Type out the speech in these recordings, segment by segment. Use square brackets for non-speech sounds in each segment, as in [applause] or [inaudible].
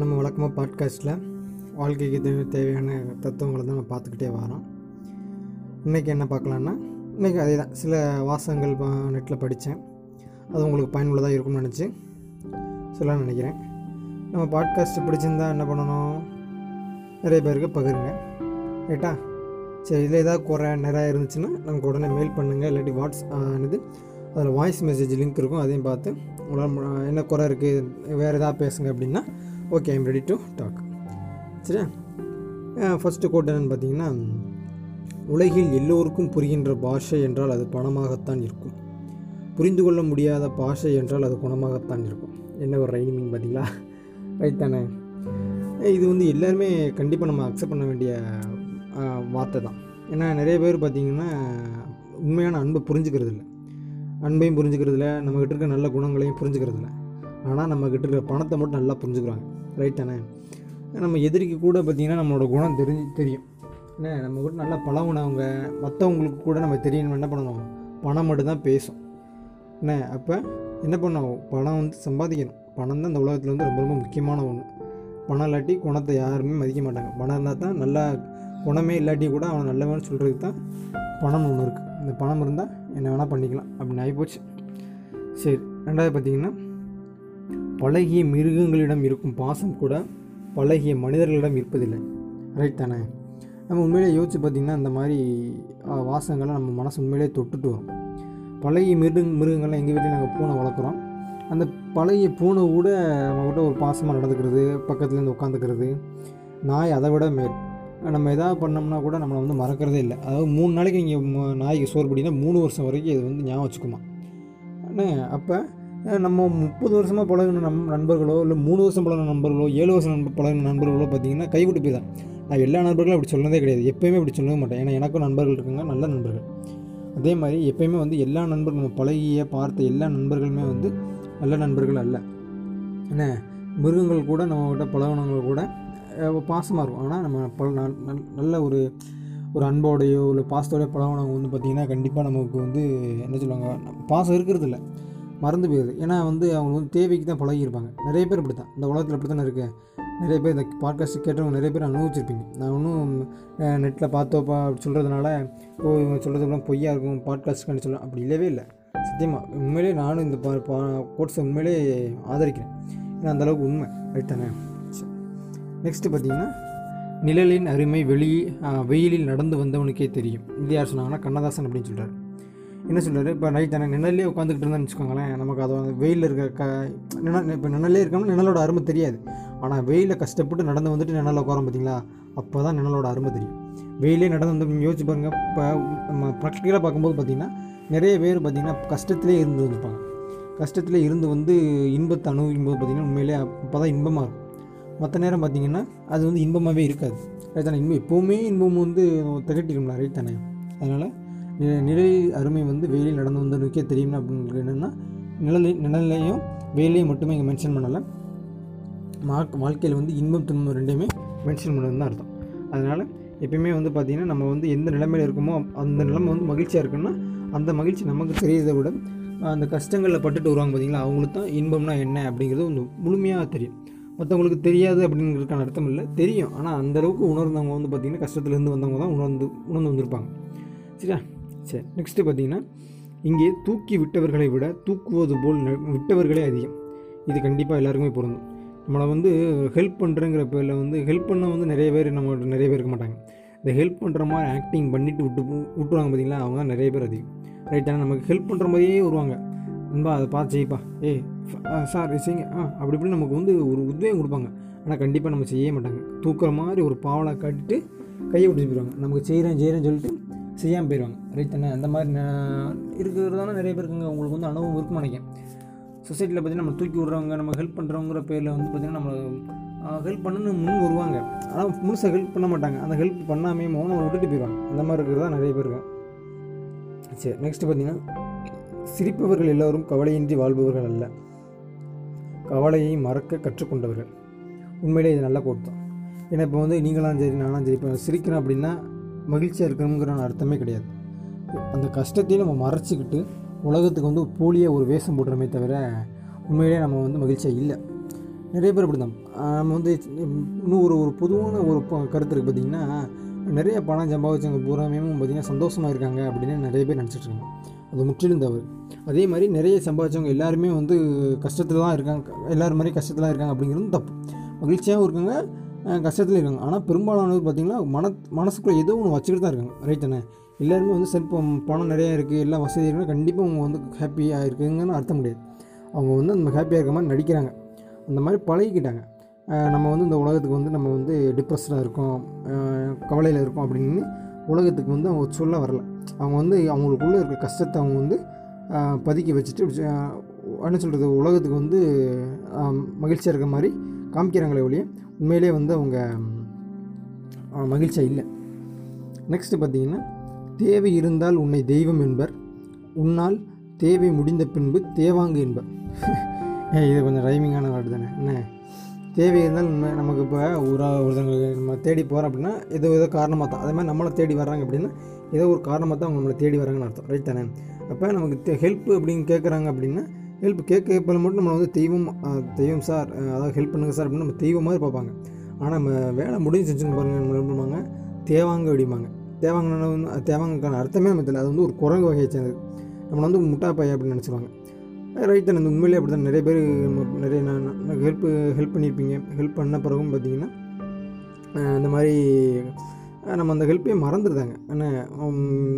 நம்ம வழக்கமாக பாட்காஸ்ட்டில் வாழ்க்கைக்கு தேவையான தத்துவங்களை தான் நம்ம பார்த்துக்கிட்டே வரோம். இன்றைக்கி என்ன பார்க்கலான்னா இன்றைக்கி அதே தான் சில வாசகங்கள் நெட்டில் படித்தேன். அது உங்களுக்கு பயனுள்ளதாக இருக்கும்னு நினச்சி சொல்ல நினைக்கிறேன். நம்ம பாட்காஸ்ட் பிடிச்சிருந்தா என்ன பண்ணணும்? நிறைய பேருக்கு பகிருங்க. ரைட்டா சரி இதில் ஏதாவது குறை நிறையா இருந்துச்சுன்னா நமக்கு உடனே மெயில் பண்ணுங்கள் இல்லாட்டி வாட்ஸ் இது அதில் வாய்ஸ் மெசேஜ் லிங்க் இருக்கும். அதையும் பார்த்து உடம்பு என்ன குறை இருக்குது வேறு எதாவது பேசுங்க அப்படின்னா okay I'm ready to talk சரியா? ஃபஸ்ட்டு கோட் என்னென்னு பார்த்தீங்கன்னா உலகில் எல்லோருக்கும் புரிகின்ற பாஷை என்றால் அது பணமாகத்தான் இருக்கும். புரிந்து கொள்ள முடியாத பாஷை என்றால் அது குணமாகத்தான் இருக்கும். என்ன ஒரு ரைமிங் பார்த்தீங்களா? ரைட் தானே? இது வந்து எல்லாருமே கண்டிப்பாக நம்ம அக்செப்ட் பண்ண வேண்டிய வார்த்தை தான். ஏன்னா நிறைய பேர் பார்த்திங்கன்னா உண்மையான அன்பை புரிஞ்சுக்கிறது இல்லை அன்பையும் புரிஞ்சுக்கிறதுல நம்மக்கிட்ட இருக்க நல்ல குணங்களையும் புரிஞ்சுக்கிறதில்ல ஆனால் நம்மக்கிட்ட இருக்கிற பணத்தை மட்டும் நல்லா புரிஞ்சுக்கிறாங்க. ரைட் தானே? நம்ம எதிரிக்கு கூட பார்த்திங்கன்னா நம்மளோட குணம் தெரிஞ்சு தெரியும். என்ன? நம்ம கூட நல்லா பழகுனவங்க மற்றவங்களுக்கு கூட நம்ம தெரியணும் என்ன பண்ணணும் பணம் மட்டும்தான் பேசும். என்ன? அப்போ என்ன பண்ணணும் பணம் வந்து சம்பாதிக்கணும். பணம் தான் இந்த உலகத்தில் வந்து ரொம்ப ரொம்ப முக்கியமான ஒன்று பணம் இல்லாட்டி குணத்தை யாருமே மதிக்க மாட்டாங்க. பணம் இருந்தால் தான் நல்லா குணமே இல்லாட்டி கூட அவன் நல்லவன்னு சொல்கிறதுக்கு தான் பணம் ஒன்று இருக்குது இந்த பணம் இருந்தால் என்ன வேணால் பண்ணிக்கலாம். அப்படின்னு ஆகிப்போச்சு சரி ரெண்டாவது பார்த்தீங்கன்னா பழகிய மிருகங்களிடம் இருக்கும் பாசம் கூட பழகிய மனிதர்களிடம் இருப்பதில்லை. ரைட் தானே? நம்ம உண்மையிலே யோசிச்சு பார்த்திங்கன்னா இந்த மாதிரி வாசங்கள்லாம் நம்ம மனசு உண்மையிலே தொட்டுட்டு வரும். பழகிய மிருக மிருகங்கள்லாம் எங்கள் வீட்டில் நாங்கள் பூனை வளர்க்குறோம். அந்த பழைய பூனை கூட நம்மகிட்ட ஒரு பாசமாக நடந்துக்கிறது பக்கத்துலேருந்து உட்காந்துக்கிறது நாய் அதை விட மேற் நம்ம எதாவது பண்ணோம்னா கூட நம்மளை வந்து மறக்கிறதே இல்லை. அதாவது மூணு நாளைக்கு நீங்கள் நாய்க்கு சோறு பிடினா மூணு வருஷம் வரைக்கும் இது வந்து ஞாபகம் வச்சுக்குமா? அண்ணே அப்போ நம்ம முப்பது வருஷமாக பழகின நம் நண்பர்களோ இல்லை மூணு வருஷம் பழகின நண்பர்களோ ஏழு வருஷம் நண்ப பழகின நண்பர்களோ பார்த்தீங்கன்னா கைவிட்டு போய் தான் நான் எல்லா நண்பர்களும் அப்படி சொன்னதே கிடையாது. எப்போயுமே அப்படி சொல்லவே மாட்டேன். ஏன்னா எனக்கும் நண்பர்கள் இருக்காங்க நல்ல நண்பர்கள். அதே மாதிரி எப்பயுமே வந்து எல்லா நண்பர்கள் நம்ம பழகிய பார்த்த எல்லா நண்பர்களுமே வந்து நல்ல நண்பர்கள் அல்ல. என்ன மிருகங்கள் கூட நம்மகிட்ட பழகினவங்க கூட பாசமாக இருக்கும். ஆனால் நம்ம பல நல்- நல்ல ஒரு ஒரு அன்போடையோ இல்லை பாசத்தோடைய பழகினவங்க வந்து பார்த்திங்கன்னா கண்டிப்பாக நமக்கு வந்து என்ன சொல்லுவாங்க பாசம் இருக்கிறது இல்லை மறந்து போயிடுது. ஏன்னா வந்து அவங்க வந்து தேவைக்கு தான் பழகியிருப்பாங்க. நிறைய பேர் இப்படி தான் இந்த உலகத்தில் இப்படி தானே இருக்கு? நிறைய பேர் இந்த பாட்காஸ்ட் கேட்டவங்க நிறைய பேர் அனுபவிச்சிருப்பீங்க. நான் ஒன்றும் நெட்டில் பார்த்தோப்பா அப்படி சொல்கிறதுனால ஓ இவங்க சொல்கிறதுலாம் பொய்யா இருக்கும் பாட்காஸ்ட்டுக்காண்டி சொல்ல அப்படி இல்லவே இல்லை. சத்தியமாக உண்மையிலே நானும் இந்த பா கோட்ஸை உண்மையிலே ஆதரிக்கிறேன். ஏன்னா அந்தளவுக்கு உண்மை. ரைட் தானே? நெக்ஸ்ட்டு பார்த்தீங்கன்னா நிழலின் அருமை வெளி வெயிலில் நடந்து வந்தவனுக்கே தெரியும். இது யார் சொன்னாங்கன்னா கண்ணதாசன் அப்படின்னு சொல்கிறார் என்ன சொல்கிறார் இப்போ நைட் தானே நிழல்லே உட்காந்துக்கிட்டு இருந்தேன்னு வச்சுக்கோங்களேன் நமக்கு அதை வந்து வெயிலில் இருக்க க நிழல் இப்போ நிழலே இருக்கோம்னா நிழலோட அருமை தெரியாது. ஆனால் வெயிலில் கஷ்டப்பட்டு நடந்து வந்துட்டு நிழலில் உட்காரோம் பார்த்தீங்களா? அப்போ தான் நிழலோட அருமை தெரியும். வெயிலே நடந்து வந்து யோசிச்சு பாருங்கள் இப்போ நம்ம ப்ராக்டிக்கலாக பார்க்கும்போது பார்த்திங்கன்னா நிறைய பேர் பார்த்திங்கன்னா கஷ்டத்திலே இருந்து வந்துருப்பாங்க. கஷ்டத்திலே இருந்து வந்து இன்பத்தை அனுபவிக்கும் போது பார்த்தீங்கன்னா உண்மையிலே அப்போ தான் இன்பமாக இருக்கும். மற்ற நேரம் பார்த்தீங்கன்னா அது வந்து இன்பமாகவே இருக்காது. ரைட் தானே? இன்பம் எப்போவுமே இன்பம் வந்து திகட்டிடும்ல ரைட் தானே? அதனால் நிலை அருமை வந்து வெயிலில் நடந்து வந்தவனுக்கே தெரியும்னா அப்படின்னு என்னென்னா நிழலை நிழலையும் வெயிலையும் மட்டுமே இங்கே மென்ஷன் பண்ணலை. மா வாழ்க்கையில் வந்து இன்பம் துன்பம் ரெண்டையுமே மென்ஷன் பண்ணது தான் அர்த்தம். அதனால் எப்பயுமே வந்து பார்த்திங்கன்னா நம்ம வந்து எந்த நிலைமையில் இருக்கோமோ அந்த நிலைமை வந்து மகிழ்ச்சியாக இருக்குன்னா அந்த மகிழ்ச்சி நமக்கு தெரியறதை விட அந்த கஷ்டங்களில் பட்டுட்டு வருவாங்க பார்த்தீங்களா அவங்களுக்கு தான் இன்பம்னா என்ன அப்படிங்கிறது வந்து முழுமையாக தெரியும். மற்றவங்களுக்கு தெரியாது அப்படிங்கிறதுக்கான அர்த்தம் இல்லை. தெரியும். ஆனால் அந்த அளவுக்கு உணர்ந்தவங்க வந்து பார்த்திங்கன்னா கஷ்டத்துலேருந்து வந்தவங்க தான் உணர்ந்து உணர்ந்து வந்திருப்பாங்க. சரியா? சரி நெக்ஸ்ட்டு பார்த்தீங்கன்னா இங்கே தூக்கி விட்டவர்களை விட தூக்குவது போல் விட்டவர்களே அதிகம். இது கண்டிப்பாக எல்லாருக்குமே பொருந்தும். நம்மளை வந்து ஹெல்ப் பண்ணுறங்கிற பேரில் வந்து ஹெல்ப் பண்ண வந்து நிறைய பேர் நம்ம நிறைய பேர் இருக்க மாட்டாங்க. இந்த ஹெல்ப் பண்ணுற மாதிரி ஆக்டிங் பண்ணிவிட்டு விட்டு போ- விட்டுருவாங்க பார்த்தீங்களா அவங்க தான் நிறைய பேர் அதிகம். ரைட் ஆனால் நமக்கு ஹெல்ப் பண்ணுற மாதிரியே வருவாங்க. நண்பா அதை பார்த்து செய்ப்பா ஏய் சார் செய்யுங்க. ஆ அப்படி இப்படி நமக்கு வந்து ஒரு உத்வேகம் கொடுப்பாங்க. ஆனால் கண்டிப்பாக நம்ம செய்ய மாட்டாங்க. தூக்குற மாதிரி ஒரு பாவலை கட்டிட்டு கையை விட்டு போயிடுவாங்க. நமக்கு செய்கிறேன் செய்கிறேன்னு சொல்லிட்டு செய்யாமல் போயிடுவாங்க. ரைட் தானே அந்த மாதிரி ந- இருக்கிறதான நிறைய பேருக்குங்க உங்களுக்கு வந்து அனுபவம் இருக்கும் நினைக்கிறேன். சொசைட்டியில் பார்த்தீங்கன்னா நம்ம தூக்கி விட்றவங்க நம்ம ஹெல்ப் பண்ணுறவங்கிற பேரில் வந்து பார்த்திங்கன்னா நம்ம ஹெல்ப் பண்ணுன்னு முன் வருவாங்க. ஆனால் முழுசாக ஹெல்ப் பண்ண மாட்டாங்க. அந்த ஹெல்ப் பண்ணாமே மௌனம் விட்டுட்டு போயிடுவாங்க. அந்த மாதிரி இருக்கிறதா நிறைய பேர் இருக்கும் சரி நெக்ஸ்ட்டு பார்த்தீங்கன்னா சிரிப்பவர்கள் எல்லோரும் கவலையின்றி வாழ்பவர்கள் அல்ல. கவலையை மறக்க கற்றுக்கொண்டவர்கள். உண்மையிலே இது நல்ல கோட் தான் ஏன்னா இப்போ வந்து நீங்களாம் சரி நானும் சரி இப்போ சிரிக்கிறேன் அப்படின்னா மகிழ்ச்சியாக இருக்கணுங்கிற அர்த்தமே கிடையாது. அந்த கஷ்டத்தையும் நம்ம மறைச்சிக்கிட்டு உலகத்துக்கு வந்து போலியாக ஒரு வேஷம் போடுறோமே தவிர உண்மையிலே நம்ம வந்து மகிழ்ச்சியாக இல்லை. நிறைய பேர் அப்படி தான் நம்ம வந்து இன்னும் ஒரு ஒரு பொதுவான ஒரு ப- கருத்து இருக்குது பார்த்திங்கன்னா நிறைய பணம் சம்பாதிச்சவங்க பூராமே பார்த்திங்கன்னா சந்தோஷமாக இருக்காங்க அப்படின்னு நிறைய பேர் நினச்சிட்ருக்காங்க அது முற்றிலும் தவறு அதே மாதிரி நிறைய சம்பாதிச்சவங்க எல்லாருமே வந்து கஷ்டத்தில் தான் இருக்காங்க. எல்லாரும் மாதிரி கஷ்டத்தில் தான் இருக்காங்க அப்படிங்கிறது தப்பு. மகிழ்ச்சியாகவும் இருக்காங்க கஷ்டத்தில் இருக்காங்க. ஆனால் பெரும்பாலானவர் பார்த்திங்கன்னா மன மனசுக்குள்ளே ஏதோ ஒன்று வச்சுக்கிட்டு தான் இருக்காங்க. ரைட் தானே? எல்லாருமே வந்து செல்ஃபோன் பணம் நிறையா இருக்குது எல்லா வசதி இருக்குன்னா கண்டிப்பாக அவங்க வந்து ஹாப்பியாக இருக்குங்கன்னு அர்த்தம் முடியாது அவங்க வந்து நம்ம ஹாப்பியாக இருக்க மாதிரி நடிக்கிறாங்க. அந்த மாதிரி பழகிக்கிட்டாங்க. நம்ம வந்து இந்த உலகத்துக்கு வந்து நம்ம வந்து டிப்ரெஸ்டாக இருக்கோம் கவலையில் இருக்கோம் அப்படின்னு உலகத்துக்கு வந்து அவங்க சொல்ல வரல. அவங்க வந்து அவங்களுக்குள்ளே இருக்க கஷ்டத்தை அவங்க வந்து பதுக்கி வச்சுட்டு என்ன சொல்கிறது உலகத்துக்கு வந்து மகிழ்ச்சியாக இருக்க மாதிரி காமிக்கிறாங்களே ஒழிய உண்மையிலேயே வந்து அவங்க மகிழ்ச்சியாக இல்லை. நெக்ஸ்ட்டு பார்த்தீங்கன்னா தேவை இருந்தால் உன்னை தெய்வம் என்பர் உன்னால் தேவை முடிந்த பின்பு தேவாங்கு என்பர். [laughs] ஏய் இது கொஞ்சம் ரைமிங்கான வார்டு தானே. என்ன? தேவை இருந்தால் நமக்கு இப்போ ஒரு ஒருத்தவங்களுக்கு நம்ம தேடி போகிறோம் அப்படின்னா ஏதோ ஏதோ காரணமாக தான். அதே மாதிரி நம்மளை தேடி வர்றாங்க அப்படின்னா ஏதோ ஒரு காரணமாக தான் அவங்க நம்மளை தேடி வராங்கன்னு அர்த்தம். ரைட் தானே? அப்போ நமக்கு ஹெல்ப் அப்படின்னு கேட்குறாங்க அப்படின்னா ஹெல்ப் கேட்க கேட்பதில் மட்டும் நம்மளை வந்து தெய்வம் தெய்வம் சார் அதாவது ஹெல்ப் பண்ணுங்க சார் அப்படின்னு நம்ம தெய்வம் மாதிரி பார்ப்பாங்க. ஆனால் நம்ம வேலை முடிஞ்சு செஞ்சுங்க பாருங்க நம்ம பண்ணுவாங்க? தேவாங்க அப்படிம்பாங்க. தேவாங்கன்னு வந்து தேவாங்கக்கான அர்த்தமே நம்ம தெரியல. அது வந்து ஒரு குரங்கு வகையை சேர்ந்தது. நம்மளை வந்து முட்டா பையன் அப்படின்னு நினச்சிருவாங்க. ரைட் தான் உண்மையிலே அப்படி தான் நிறைய பேர் நம்ம நிறைய நான் ஹெல்ப் ஹெல்ப் பண்ணியிருப்பீங்க. ஹெல்ப் பண்ண பிறகும் பார்த்தீங்கன்னா இந்த மாதிரி நம்ம அந்த ஹெல்ப்பே மறந்துடுதாங்க என்ன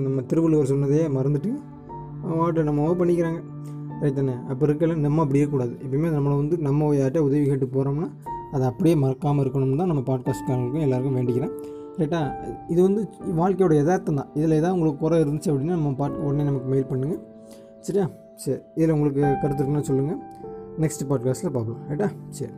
நம்ம திருவள்ளுவர் சொன்னதையே மறந்துட்டு வாட்டை நம்ம பண்ணிக்கிறாங்க. ரைட் தானே அப்போ இருக்கல நம்ம அப்படி இருக்கக்கூடாது. எப்பயுமே நம்மளை வந்து நம்ம யார்கிட்ட உதவி கேட்டு போகிறோம்னா அதை அப்படியே மறக்காமல் இருக்கணும்னு தான் நம்ம பாட்காஸ்ட்காரங்களுக்கும் எல்லாருக்கும் வேண்டிக்கிறேன். ரைட்டா இது வந்து வாழ்க்கையோட யதார்த்தம் தான். இதில் எதாவது உங்களுக்கு குறை இருந்துச்சு அப்படின்னா நம்ம பாட் உடனே நமக்கு மெயில் பண்ணுங்கள் சரியா? சரி இதில் உங்களுக்கு கருத்து இருக்குன்னு சொல்லுங்கள் நெக்ஸ்ட் பாட்காஸ்ட்டில் பார்க்கலாம். ரைட்டா சரி.